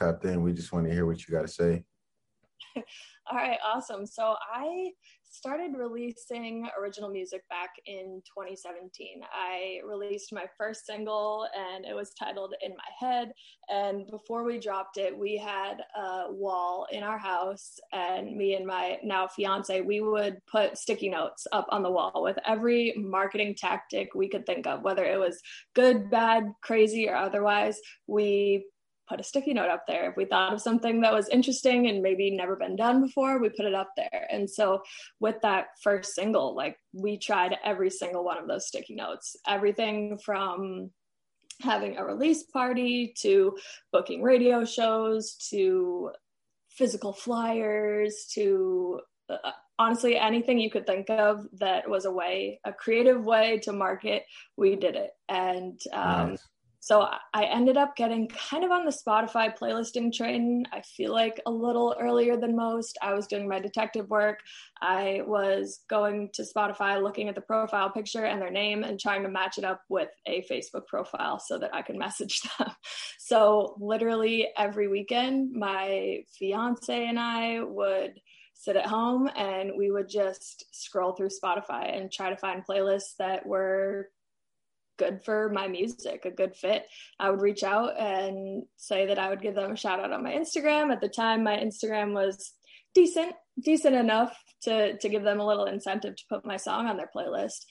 tapped in. We just want to hear what you got to say. All right, awesome. So I started releasing original music back in 2017. I released my first single and it was titled In My Head. And before we dropped it, we had a wall in our house, and me and my now fiance, we would put sticky notes up on the wall with every marketing tactic we could think of, whether it was good, bad, crazy, or otherwise. We put a sticky note up there. If we thought of something that was interesting and maybe never been done before, we put it up there. And so with that first single, like we tried every single one of those sticky notes, everything from having a release party to booking radio shows to physical flyers to uh, honestly anything you could think of that was a way a creative way to market we did it and um, nice so I ended up getting kind of on the Spotify playlisting train. I feel like a little earlier than most. I was doing my detective work. I was going to Spotify, looking at the profile picture and their name, and trying to match it up with a Facebook profile so that I could message them. So, literally every weekend, my fiance and I would sit at home and we would just scroll through Spotify and try to find playlists that were good for my music, a good fit, I would reach out and say that I would give them a shout out on my Instagram. At the time, my Instagram was decent, decent enough to to give them a little incentive to put my song on their playlist.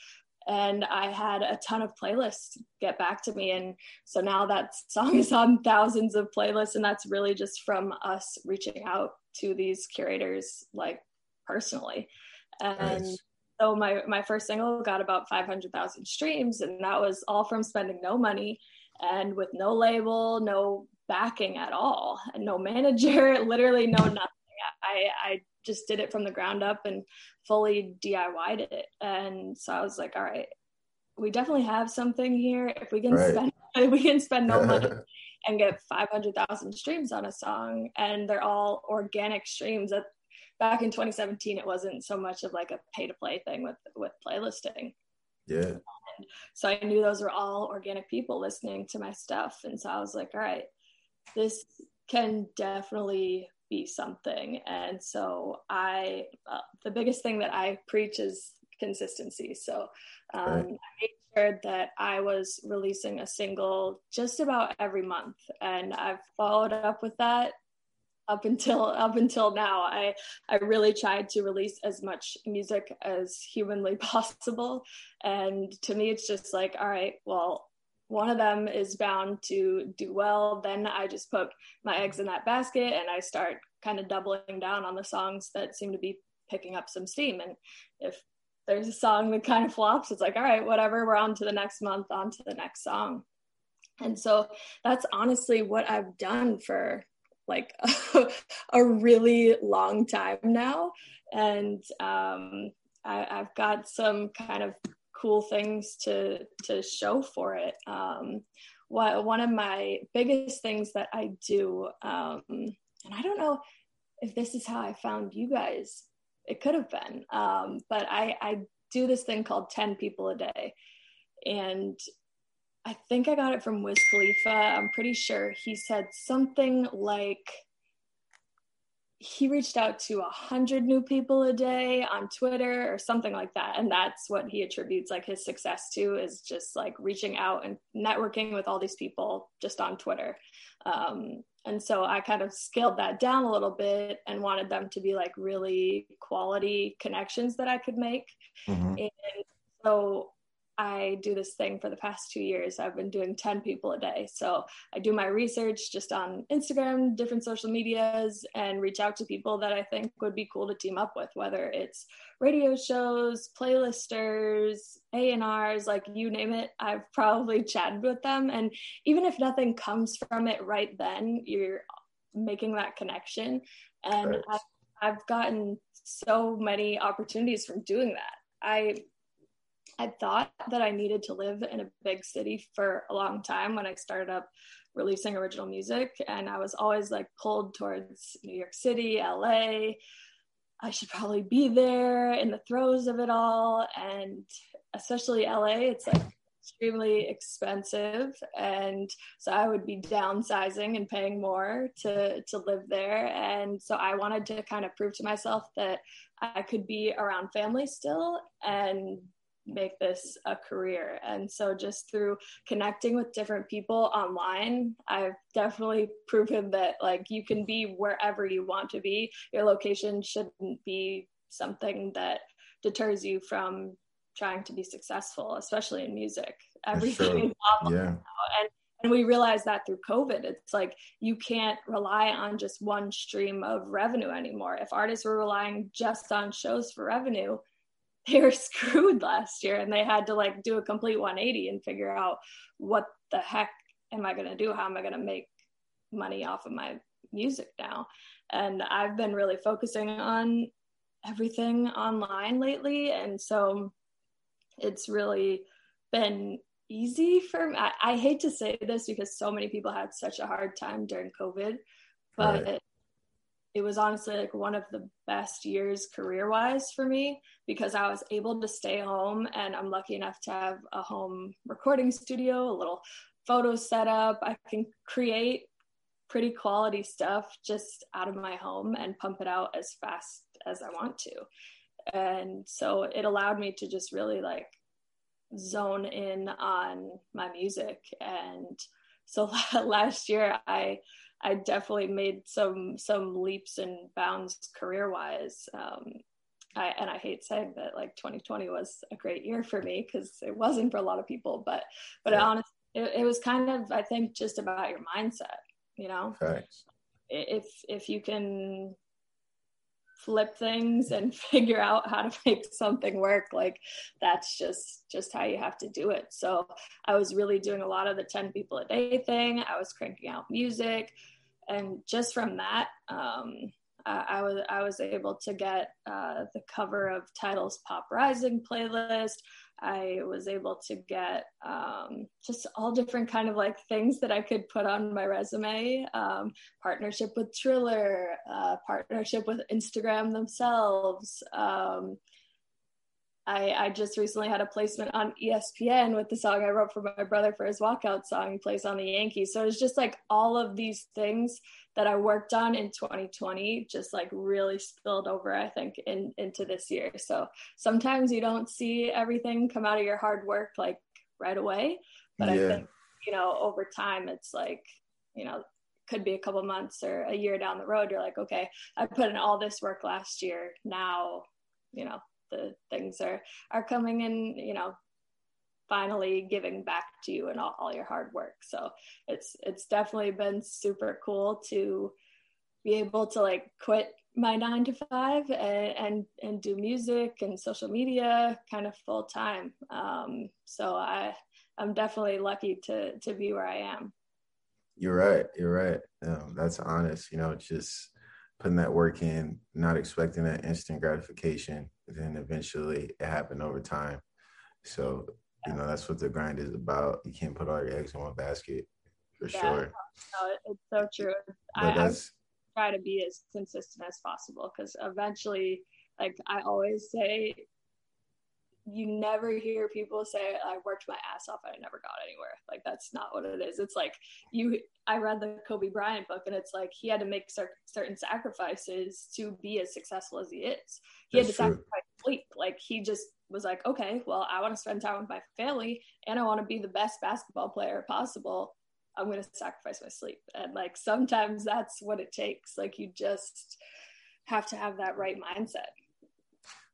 And I had a ton of playlists get back to me. And so now that song is on thousands of playlists. And that's really just from us reaching out to these curators, like personally. And nice so my my first single got about 500,000 streams and that was all from spending no money and with no label, no backing at all, and no manager, literally no nothing. I I just did it from the ground up and fully DIY'd it. And so I was like, all right, we definitely have something here. If we can right. spend if we can spend no money and get 500,000 streams on a song and they're all organic streams that back in 2017 it wasn't so much of like a pay to play thing with with playlisting. Yeah. And so i knew those were all organic people listening to my stuff. And so i was like all right this can definitely be something. And so i uh, the biggest thing that i preach is consistency. So um, right. i made sure that i was releasing a single just about every month. And i've followed up with that up until up until now. I i really tried to release as much music as humanly possible. And to me it's just like all right well one of them is bound to do well. Then i just put my eggs in that basket and i start kind of doubling down on the songs that seem to be picking up some steam. And if there's a song that kind of flops it's like all right whatever we're on to the next month on to the next song. And so that's honestly what i've done for like a, really long time now. And um, I, have got some kind of cool things to, to show for it. Um, what, one of my biggest things that I do, um, and I don't know if this is how I found you guys, it could have been, um, but I, I do this thing called 10 people a day. And I think I got it from Wiz Khalifa. I'm pretty sure he said something like he reached out to a hundred new people a day on Twitter or something like that. And that's what he attributes like his success to is just like reaching out and networking with all these people just on Twitter. Um, and so I kind of scaled that down a little bit and wanted them to be like really quality connections that I could make. Mm-hmm. And so I do this thing for the past two years. I've been doing 10 people a day. So I do my research just on Instagram, different social medias, and reach out to people that I think would be cool to team up with, whether it's radio shows, playlisters, A&Rs, like you name it. I've probably chatted with them. And even if nothing comes from it right then, you're making that connection. And right. I've, I've gotten so many opportunities from doing that. I I thought that I needed to live in a big city for a long time when I started up releasing original music. And I was always like pulled towards New York City, LA. I should probably be there in the throes of it all. And especially LA, it's like extremely expensive and so i would be downsizing and paying more to to live there and so i wanted to kind of prove to myself that i could be around family still and make this a career and so just through connecting with different people online i've definitely proven that like you can be wherever you want to be your location shouldn't be something that deters you from trying to be successful, especially in music. Everything is yeah. And and we realized that through COVID. It's like you can't rely on just one stream of revenue anymore. If artists were relying just on shows for revenue, they were screwed last year and they had to like do a complete 180 and figure out what the heck am I going to do? How am I going to make money off of my music now? And I've been really focusing on everything online lately. And so it's really been easy for me. I, I, hate to say this because so many people had such a hard time during COVID, but right. It, was honestly like one of the best years career wise for me because I was able to stay home and I'm lucky enough to have a home recording studio, a little photo setup. I can create pretty quality stuff just out of my home and pump it out as fast as I want to. And so it allowed me to just really like zone in on my music. And so last year I I definitely made some some leaps and bounds career wise. Um, I, and I hate saying that like 2020 was a great year for me because it wasn't for a lot of people, but but yeah. honestly, it, it, was kind of I think just about your mindset, you know. Thanks. If if you can flip things and figure out how to make something work like that's just just how you have to do it. So i was really doing a lot of the 10 people a day thing. I was cranking out music. And just from that um, I, I, was I was able to get uh, the cover of Tidal's Pop Rising playlist. I was able to get um, just all different kind of like things that I could put on my resume. Um, partnership with Triller, uh, partnership with Instagram themselves. Um, I, I, just recently had a placement on ESPN with the song I wrote for my brother for his walkout song. He plays on the Yankees. So it's just like all of these things that I worked on in 2020 just like really spilled over, I think, in, into this year. So sometimes you don't see everything come out of your hard work like right away. But yeah. I think, you know, over time, it's like, you know, could be a couple months or a year down the road. You're like, okay, I put in all this work last year. Now, you know, the things are are coming in, you know, finally giving back to you and all, all your hard work. So it's it's definitely been super cool to be able to like quit my nine to five and and, and do music and social media kind of full time. Um, so I I'm definitely lucky to to be where I am. You're right. You're right. Um, that's honest. You know, just putting that work in, not expecting that instant gratification, then eventually it happened over time. So you know that's what the grind is about. You can't put all your eggs in one basket for yeah, sure. No, it's so true. I, I try to be as consistent as possible because eventually like i always say you never hear people say i worked my ass off and i never got anywhere. Like that's not what it is. It's like you i read the kobe bryant book and it's like he had to make certain sacrifices to be as successful as he is. He that's had to true. sacrifice sleep. Like he just was like okay well i want to spend time with my family and i want to be the best basketball player possible. I'm going to sacrifice my sleep. And like sometimes that's what it takes. Like you just have to have that right mindset.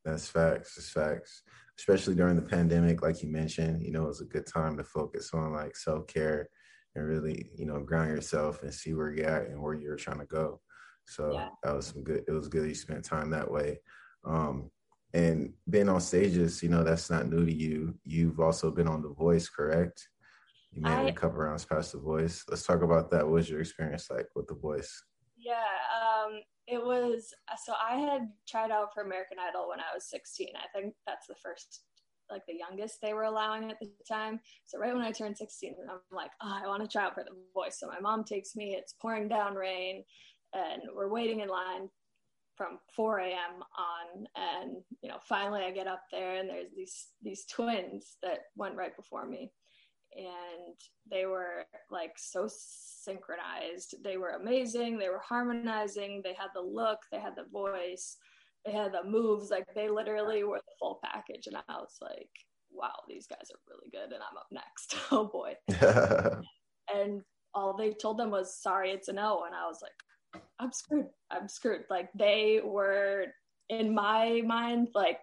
That's facts. It's facts. Especially during the pandemic, like you mentioned, you know, it was a good time to focus on like self care and really, you know, ground yourself and see where you're at and where you're trying to go. So yeah. that was some good. It was good you spent time that way. Um, and being on stages, you know, that's not new to you. You've also been on The Voice, correct? You made I, a couple rounds past The Voice. Let's talk about that. What was your experience like with The Voice? Yeah, um, it was so I had tried out for American Idol when I was 16. I think that's the first like the youngest they were allowing at the time. So right when I turned 16, I'm like, oh, I want to try out for the voice. So my mom takes me, it's pouring down rain, and we're waiting in line. from 4 a.m. on, and you know, finally I get up there, and there's these these twins that went right before me, and they were like so synchronized. They were amazing. They were harmonizing. They had the look. They had the voice. They had the moves. Like they literally were the full package, and I was like, wow, these guys are really good, and I'm up next. oh boy. and all they told them was, sorry, it's a no, and I was like I'm screwed. I'm screwed. Like they were in my mind like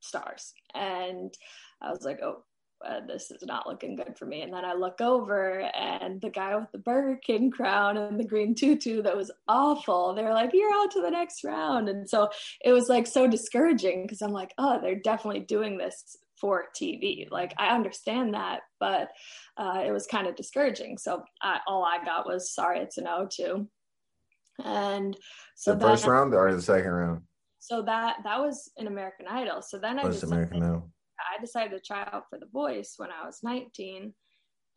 stars. And I was like, oh, uh, this is not looking good for me. And then I look over and the guy with the Burger King crown and the green tutu that was awful. They're like, you're out to the next round. And so it was like so discouraging because I'm like, oh, they're definitely doing this for TV. Like I understand that, but uh, it was kind of discouraging. So I, all I got was sorry, it's a no to and so the first round or the second round so that that was an american idol so then i was american idol i decided to try out for the voice when i was 19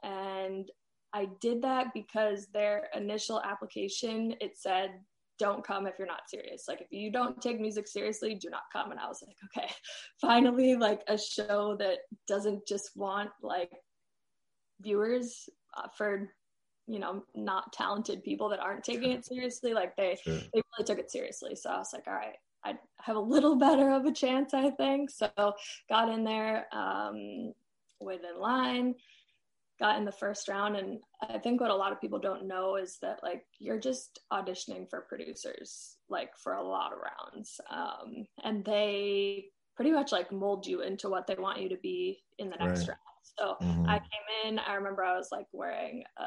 and i did that because their initial application it said don't come if you're not serious. Like if you don't take music seriously do not come. And i was like okay. Finally like a show that doesn't just want like viewers uh, for you know not talented people that aren't taking it seriously like they sure. they really took it seriously. So i was like all right i have a little better of a chance i think so got in there um waited in line got in the first round and i think what a lot of people don't know is that like you're just auditioning for producers like for a lot of rounds um, and they pretty much like mold you into what they want you to be in the next right. round so mm-hmm. I came in, I remember I was like wearing a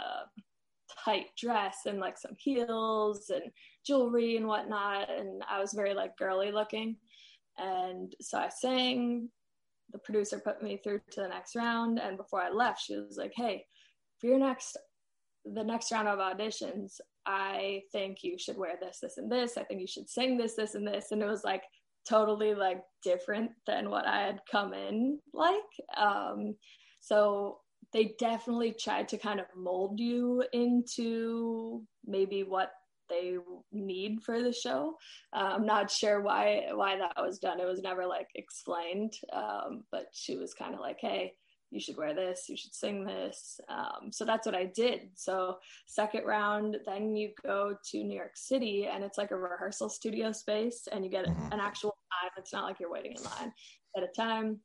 tight dress and like some heels and jewelry and whatnot. And I was very like girly looking. And so I sang. The producer put me through to the next round. And before I left, she was like, Hey, for your next, the next round of auditions, I think you should wear this, this, and this. I think you should sing this, this, and this. And it was like totally like different than what I had come in like. Um, so they definitely tried to kind of mold you into maybe what they need for the show. Uh, I'm not sure why why that was done. It was never like explained, um, but she was kind of like, "Hey, you should wear this. You should sing this." Um, so that's what I did. So second round, then you go to New York City, and it's like a rehearsal studio space, and you get mm-hmm. an actual time. It's not like you're waiting in line at a time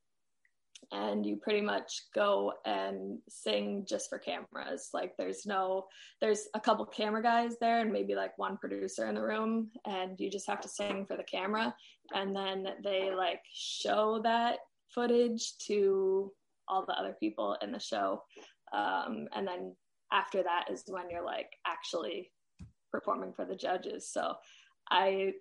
and you pretty much go and sing just for cameras. Like there's no there's a couple camera guys there and maybe like one producer in the room and you just have to sing for the camera. And then they like show that footage to all the other people in the show. Um, and then after that is when you're like actually performing for the judges. So i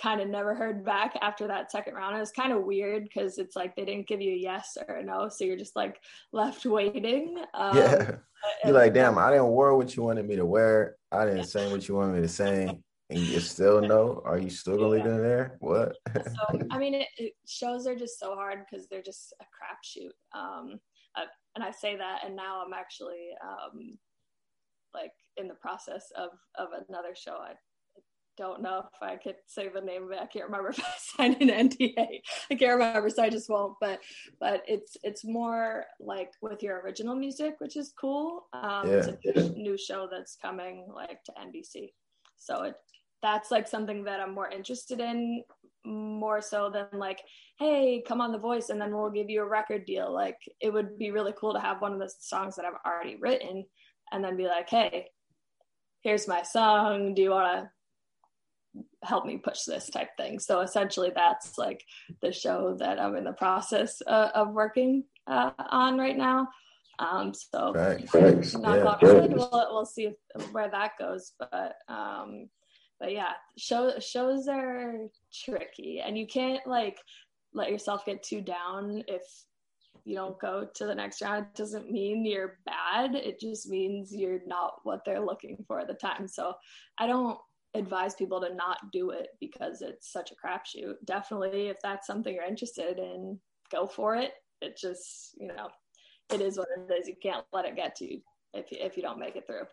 kind of never heard back after that second round. It was kind of weird because it's like they didn't give you a yes or a no, so you're just like left waiting. Um, yeah, you're like, damn, I didn't wear what you wanted me to wear. I didn't say what you wanted me to say, and you still no. Are you still gonna yeah. leave it there? What? so I mean, it, it, shows are just so hard because they're just a crapshoot. Um, uh, and I say that, and now I'm actually um, like in the process of of another show. I don't know if I could say the name of it. I can't remember if I signed an NDA. I can't remember, so I just won't. But but it's it's more like with your original music, which is cool. Um, yeah. It's a new show that's coming like to NBC, so it that's like something that I'm more interested in more so than like hey come on the voice and then we'll give you a record deal like it would be really cool to have one of the songs that i've already written and then be like hey here's my song do you want to help me push this type thing. So essentially, that's like the show that I'm in the process uh, of working uh, on right now. Um, so Thanks. Thanks. Yeah, we'll, we'll see if, where that goes. But um, but yeah, show, shows are tricky, and you can't like let yourself get too down if you don't go to the next round it doesn't mean you're bad it just means you're not what they're looking for at the time so i don't advise people to not do it because it's such a crapshoot. Definitely, if that's something you're interested in, go for it. It just, you know, it is what it is. You can't let it get to you if you, if you don't make it through.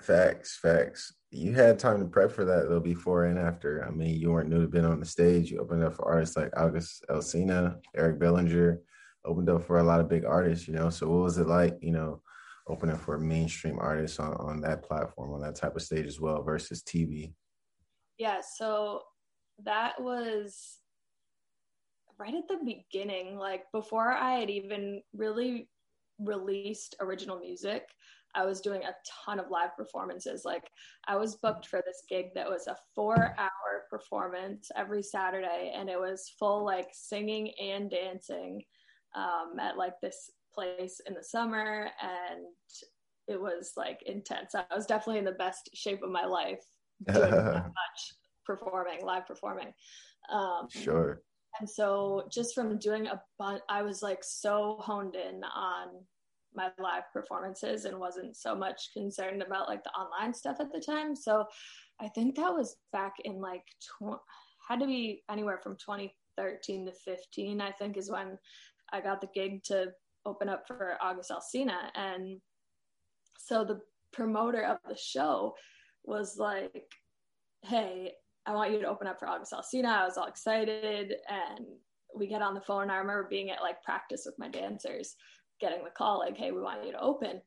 Facts, facts. You had time to prep for that though before and after. I mean, you weren't new to being on the stage. You opened up for artists like August Alsina, Eric Bellinger, opened up for a lot of big artists, you know. So what was it like, you know, opening for mainstream artists on, on that platform, on that type of stage as well versus TV? Yeah, so that was right at the beginning, like before I had even really released original music. I was doing a ton of live performances. Like I was booked for this gig that was a four hour performance every Saturday and it was full like singing and dancing um, at like this place in the summer and it was like intense. I was definitely in the best shape of my life doing that much performing, live performing. Um, sure. And so just from doing a bunch, I was like so honed in on my live performances and wasn't so much concerned about like the online stuff at the time. So I think that was back in like tw- had to be anywhere from 2013 to 15. I think is when I got the gig to open up for August Alsina, and so the promoter of the show was like, "Hey, I want you to open up for August Alsina." I was all excited, and we get on the phone. And I remember being at like practice with my dancers, getting the call like, "Hey, we want you to open."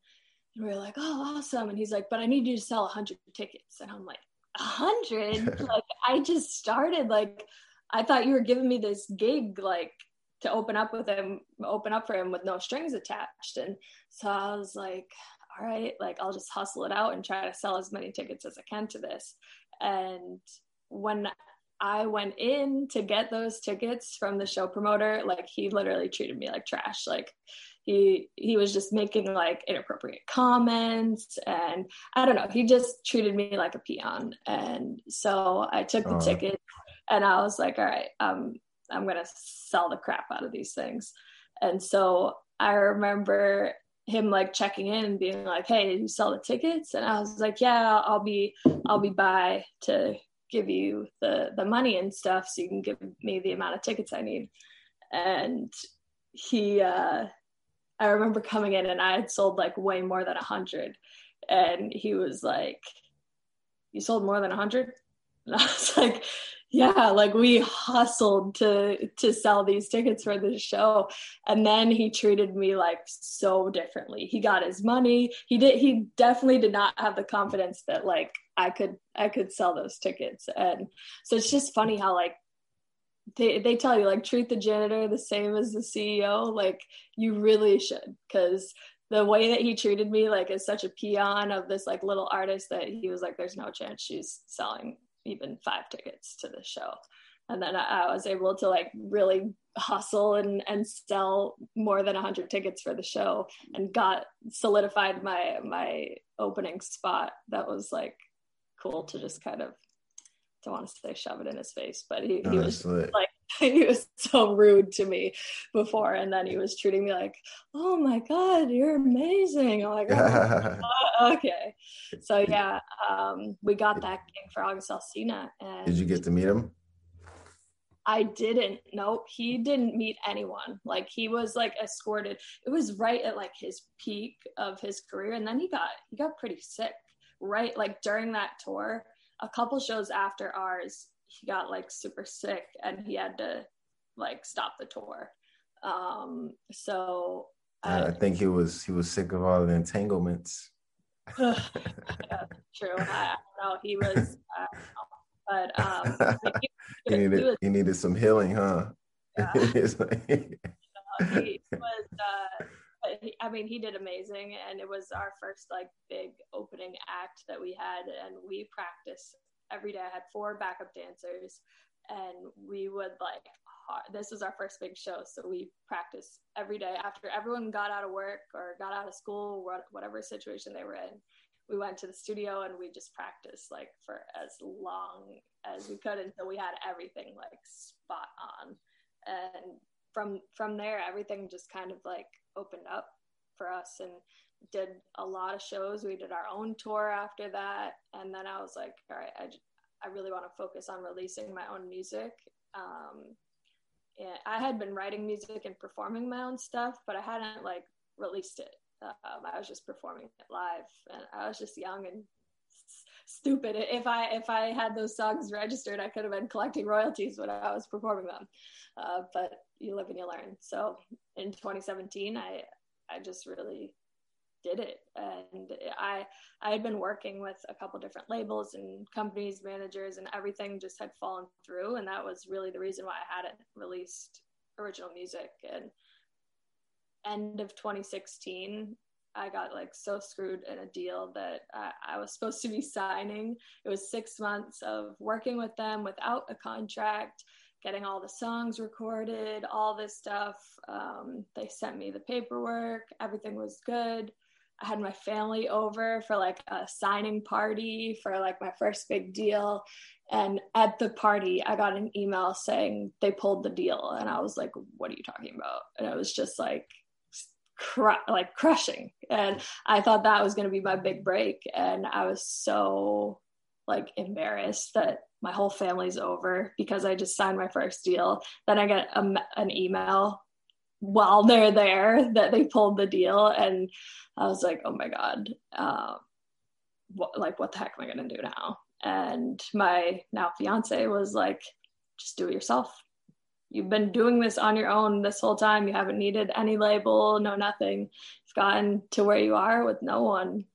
And we were like, "Oh, awesome!" And he's like, "But I need you to sell a hundred tickets." And I'm like, "A hundred? like I just started. Like I thought you were giving me this gig, like." To open up with him open up for him with no strings attached and so i was like all right like i'll just hustle it out and try to sell as many tickets as i can to this and when I went in to get those tickets from the show promoter, like he literally treated me like trash. Like he he was just making like inappropriate comments and I don't know, he just treated me like a peon. And so I took the uh. ticket and I was like, all right, um, I'm gonna sell the crap out of these things. And so I remember him like checking in and being like, "Hey, did you sell the tickets?" And I was like, "Yeah, I'll be I'll be by to give you the the money and stuff so you can give me the amount of tickets I need. And he uh I remember coming in and I had sold like way more than a hundred and he was like, You sold more than a hundred? And I was like, yeah like we hustled to to sell these tickets for the show. And then he treated me like so differently. He got his money. He did he definitely did not have the confidence that like i could i could sell those tickets. And so it's just funny how like they, they tell you like treat the janitor the same as the ceo like you really should. Because the way that he treated me like as such a peon of this like little artist that he was like there's no chance she's selling even five tickets to the show. And then I, I was able to like really hustle and and sell more than 100 tickets for the show and got solidified my my opening spot that was like cool to just kind of don't want to say shove it in his face but he, he was like he was so rude to me before and then he was treating me like oh my god you're amazing i'm like oh, okay so yeah um, we got that gig for august alsina and did you get to meet him I didn't. Nope. He didn't meet anyone. Like he was like escorted. It was right at like his peak of his career. And then he got he got pretty sick. Right like during that tour. A couple shows after ours, he got like super sick and he had to like stop the tour. Um, so I, I think he was he was sick of all the entanglements. yeah, true. I, don't know. He was, uh, but um, he, he, needed he, was, he, needed some healing, huh? Yeah. he was. Uh, I mean, he did amazing, and it was our first like big opening act that we had, and we practiced every day. I had four backup dancers, and we would like. This was our first big show, so we practiced every day after everyone got out of work or got out of school, whatever situation they were in. We went to the studio and we just practiced like for as long as we could until we had everything like spot on. And from from there, everything just kind of like opened up for us and did a lot of shows. We did our own tour after that. And then I was like, all right, I, I really want to focus on releasing my own music. Um, I had been writing music and performing my own stuff, but I hadn't like released it Um, I was just performing it live, and I was just young and stupid. If I if I had those songs registered, I could have been collecting royalties when I was performing them. Uh, but you live and you learn. So in 2017, I I just really did it, and I I had been working with a couple different labels and companies, managers, and everything just had fallen through, and that was really the reason why I hadn't released original music. And end of 2016, I got like so screwed in a deal that I, I, was supposed to be signing. It was six months of working with them without a contract, getting all the songs recorded, all this stuff. Um, they sent me the paperwork, everything was good. I had my family over for like a signing party for like my first big deal. And at the party, I got an email saying they pulled the deal. And I was like, what are you talking about? And it was just like, cr- like crushing. And I thought that was going to be my big break. And I was so like embarrassed that my whole family's over because I just signed my first deal. Then I get a, an email while they're there that they pulled the deal. And I was like, oh my God, uh, what, like, what the heck am I going to do now? And my now fiance was like, just do it yourself you've been doing this on your own this whole time. You haven't needed any label, no nothing. You've gotten to where you are with no one.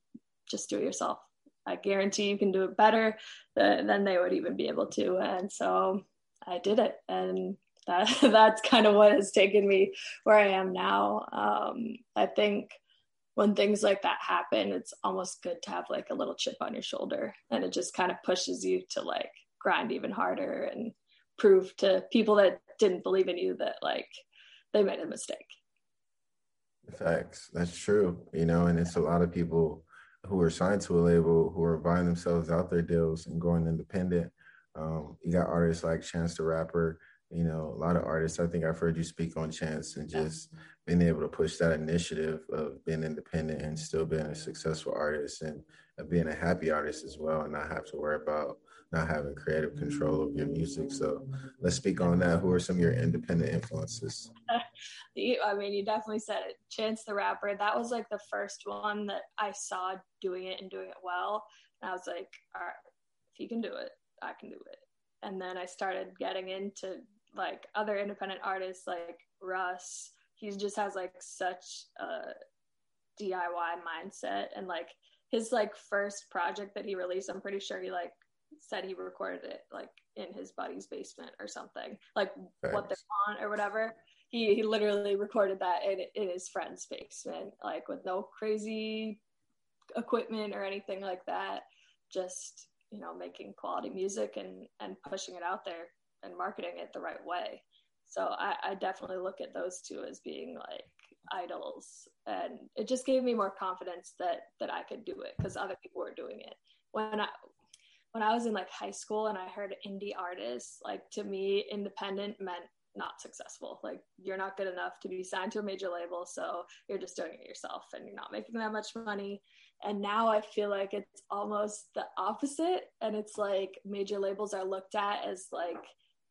Just do it yourself. I guarantee you can do it better than they would even be able to. And so I did it. And that, that's kind of what has taken me where I am now. Um, I think when things like that happen, it's almost good to have like a little chip on your shoulder and it just kind of pushes you to like grind even harder and prove to people that didn't believe in you that like they made a mistake. Facts. That's true. You know, and it's a lot of people who are signed to a label who are buying themselves out their deals and going independent. Um, you got artists like Chance the Rapper, you know, a lot of artists. I think I've heard you speak on Chance and just being able to push that initiative of being independent and still being a successful artist and being a happy artist as well and not have to worry about not having creative control of your music. So let's speak on that. Who are some of your independent influences? I mean, you definitely said it. Chance the Rapper, that was like the first one that I saw doing it and doing it well. And I was like, all right, if he can do it, I can do it. And then I started getting into like other independent artists like Russ. He just has like such a DIY mindset and like his like first project that he released, I'm pretty sure he like said he recorded it like in his buddy's basement or something, like Thanks. what they're on or whatever. He he literally recorded that in in his friend's basement, like with no crazy equipment or anything like that. Just you know, making quality music and and pushing it out there and marketing it the right way. So I, I definitely look at those two as being like idols, and it just gave me more confidence that that I could do it because other people were doing it. When I when I was in like high school and I heard indie artists, like to me, independent meant not successful. Like you're not good enough to be signed to a major label, so you're just doing it yourself and you're not making that much money. And now I feel like it's almost the opposite. And it's like major labels are looked at as like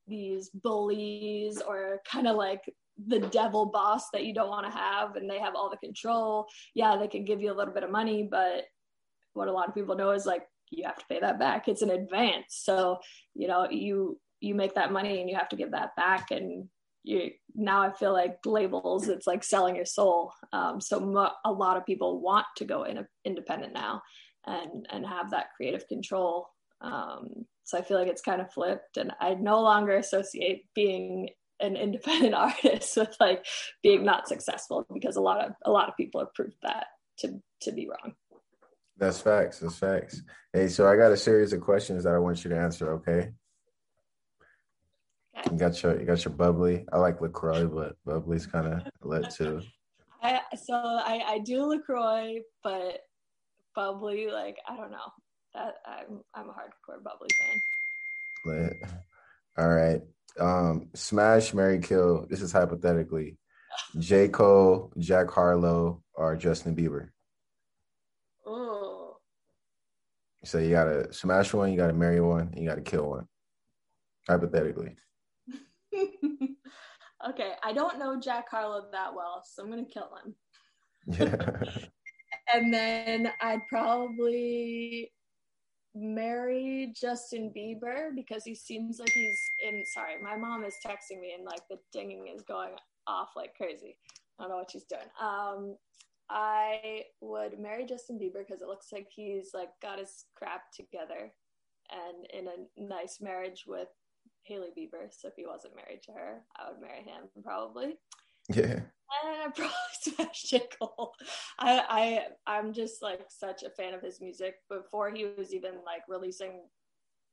these bullies or kind of like the devil boss that you don't want to have and they have all the control. Yeah, they can give you a little bit of money, but what a lot of people know is like you have to pay that back. It's an advance. So you know you you make that money and you have to give that back and you now i feel like labels it's like selling your soul. Um, so mo- a lot of people want to go in independent now and and have that creative control um, so i feel like it's kind of flipped and i no longer associate being an independent artist with like being not successful because a lot of a lot of people have proved that to to be wrong that's facts. That's facts. Hey, so I got a series of questions that I want you to answer. Okay. okay. You got your you got your bubbly. I like Lacroix, but bubbly's kind of lit too. I so I I do Lacroix, but bubbly like I don't know. That I'm I'm a hardcore bubbly fan. Lit. All right. Um, smash, Mary, kill. This is hypothetically. J. Cole, Jack Harlow, or Justin Bieber. Oh. So you gotta smash one, you gotta marry one, and you gotta kill one. Hypothetically. okay, I don't know Jack Harlow that well, so I'm gonna kill him. Yeah. and then I'd probably marry Justin Bieber because he seems like he's in. Sorry, my mom is texting me and like the dinging is going off like crazy. I don't know what she's doing. Um, I would marry Justin Bieber because it looks like he's like got his crap together and in a nice marriage with Hailey Bieber. So if he wasn't married to her, I would marry him probably. Yeah. Probably smash. I I I'm just like such a fan of his music. Before he was even like releasing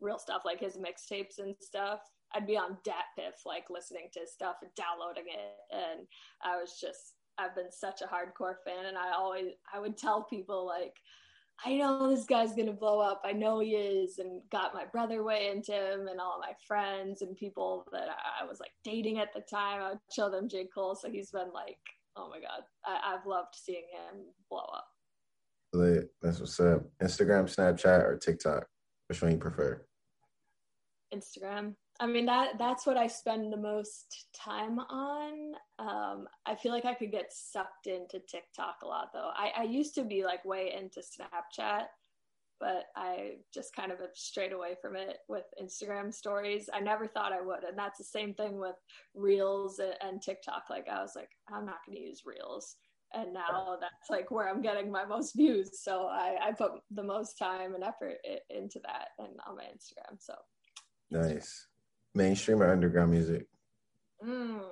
real stuff like his mixtapes and stuff, I'd be on DatPiff like listening to his stuff and downloading it. And I was just I've been such a hardcore fan and I always I would tell people like I know this guy's gonna blow up. I know he is, and got my brother way into him, and all my friends and people that I was like dating at the time. I would show them J. Cole, so he's been like, oh my god, I- have loved seeing him blow up. Lit. That's what's up. Instagram, Snapchat, or TikTok? Which one you prefer? Instagram. I mean that that's what I spend the most time on. Um, I feel like I could get sucked into TikTok a lot though. I, I used to be like way into Snapchat, but I just kind of strayed away from it with Instagram stories. I never thought I would, and that's the same thing with Reels and TikTok. Like I was like, I'm not going to use Reels, and now that's like where I'm getting my most views. So I, I put the most time and effort into that and on my Instagram. So nice mainstream or underground music? Mm.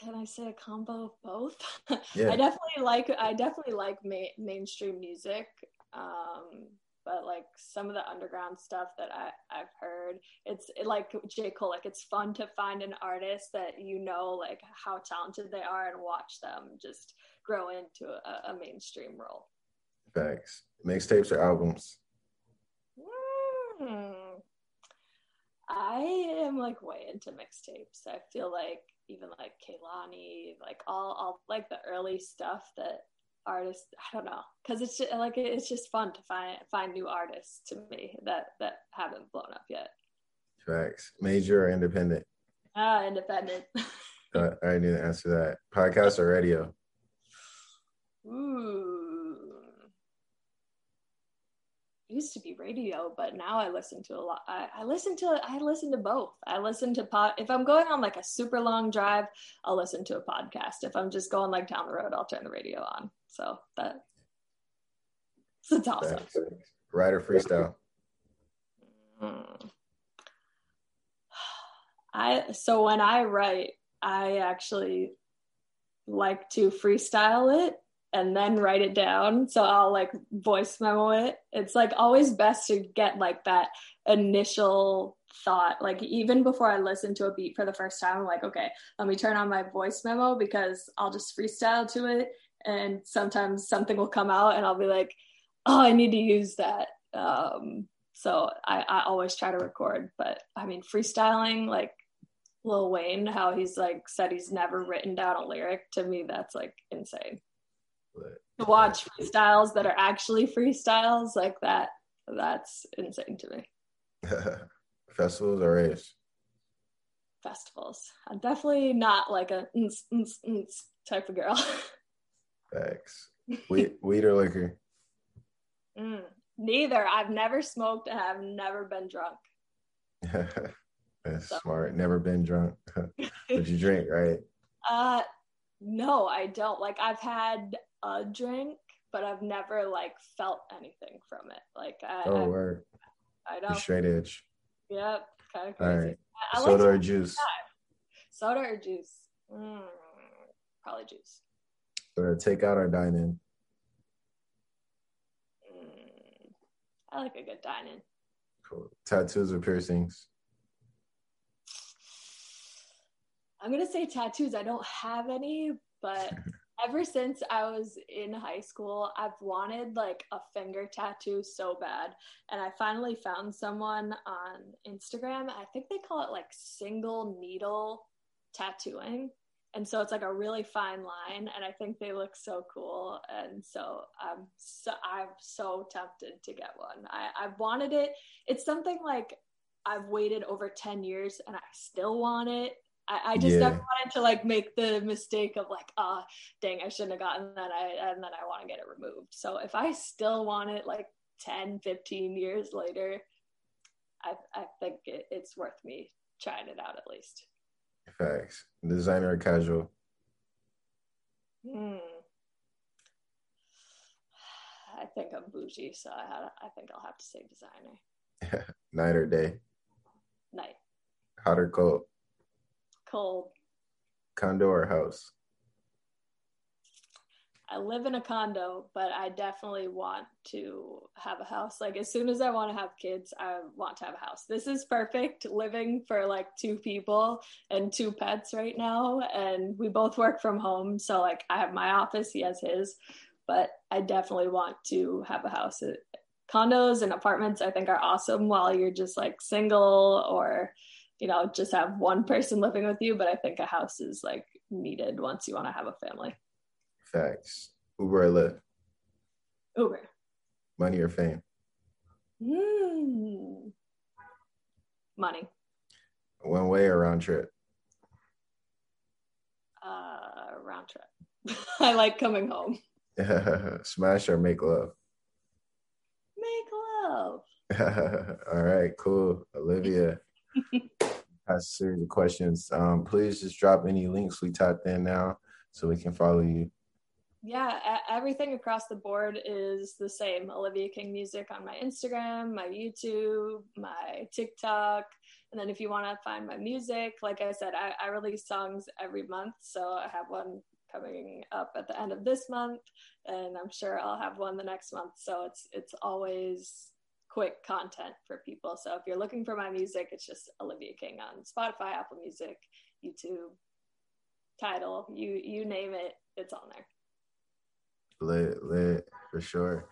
Can I say a combo of both? Yeah. I definitely like I definitely like ma- mainstream music. Um, but like some of the underground stuff that I, I've heard, it's it, like J. Cole, like it's fun to find an artist that you know like how talented they are and watch them just grow into a, a mainstream role. Facts. Mixtapes or albums? Hmm. I like way into mixtapes. I feel like even like Kehlani, like all all like the early stuff that artists I don't know because it's just, like it's just fun to find find new artists to me that that haven't blown up yet. Tracks, major or independent? Ah, independent. uh, I need to answer that. Podcast or radio? Ooh used to be radio, but now I listen to a lot. I, I listen to I listen to both. I listen to pod. If I'm going on like a super long drive, I'll listen to a podcast. If I'm just going like down the road, I'll turn the radio on. So that it's awesome. Writer freestyle. Mm. I so when I write, I actually like to freestyle it and then write it down. So I'll like voice memo it. It's like always best to get like that initial thought. Like even before I listen to a beat for the first time, I'm like, okay, let me turn on my voice memo because I'll just freestyle to it. And sometimes something will come out and I'll be like, oh, I need to use that. Um, so I, I always try to record. But I mean, freestyling, like Lil Wayne, how he's like said he's never written down a lyric to me, that's like insane to watch freestyles that are actually freestyles like that that's insane to me. Festivals or raves festivals. I'm definitely not like a type of girl. Thanks. weed, weed or liquor? Mm, neither. I've never smoked and i've never been drunk. That's so. smart. Never been drunk. But you drink right? Uh no i don't. Like i've had a drink, but I've never like felt anything from it. Like I, oh, I, word. I don't straight edge. Yep, kind of crazy. All right. I, I Soda like or juice? Soda or juice? Mm, probably juice. Or take out or dine in? Mm, I like a good dine in. Cool. Tattoos or piercings? I'm gonna say tattoos. I don't have any, but ever since I was in high school, I've wanted like a finger tattoo so bad. And I finally found someone on Instagram. I think they call it like single needle tattooing. And so it's like a really fine line. And I think they look so cool. And so I'm so, I'm so tempted to get one. I, I've wanted it. It's something like I've waited over 10 years and I still want it I, I just yeah. never wanted to like make the mistake of like, ah, oh, dang, I shouldn't have gotten that. I and then I want to get it removed. So if I still want it like 10, 15 years later, I I think it, it's worth me trying it out at least. Facts. Designer or casual? Hmm. I think I'm bougie, so I had. I think I'll have to say designer. Night or day? Night. Hot or cold? Cold. Condo or house? I live in a condo, but I definitely want to have a house. Like as soon as I want to have kids, I want to have a house. This is perfect living for like two people and two pets right now and we both work from home, so like I have my office, he has his, but I definitely want to have a house. Condos and apartments I think are awesome while you're just like single or you know, just have one person living with you, but I think a house is like needed once you want to have a family. Facts. Uber or Lyft? Uber. Money or fame? Mm. Money. One way or round trip? Uh, round trip. I like coming home. Smash or make love? Make love. All right, cool. Olivia, a series of questions. Um, please just drop any links we typed in now so we can follow you yeah, everything across the board is the same. Olivia King Music on my Instagram, my YouTube, my TikTok. And then if you want to find my music, like I said, I, I release songs every month. So I have one coming up at the end of this month, and I'm sure I'll have one the next month. So it's it's always quick content for people. So if you're looking for my music, it's just Olivia King on Spotify, Apple Music, YouTube, Tidal, you you name it, it's on there lit, lit for sure.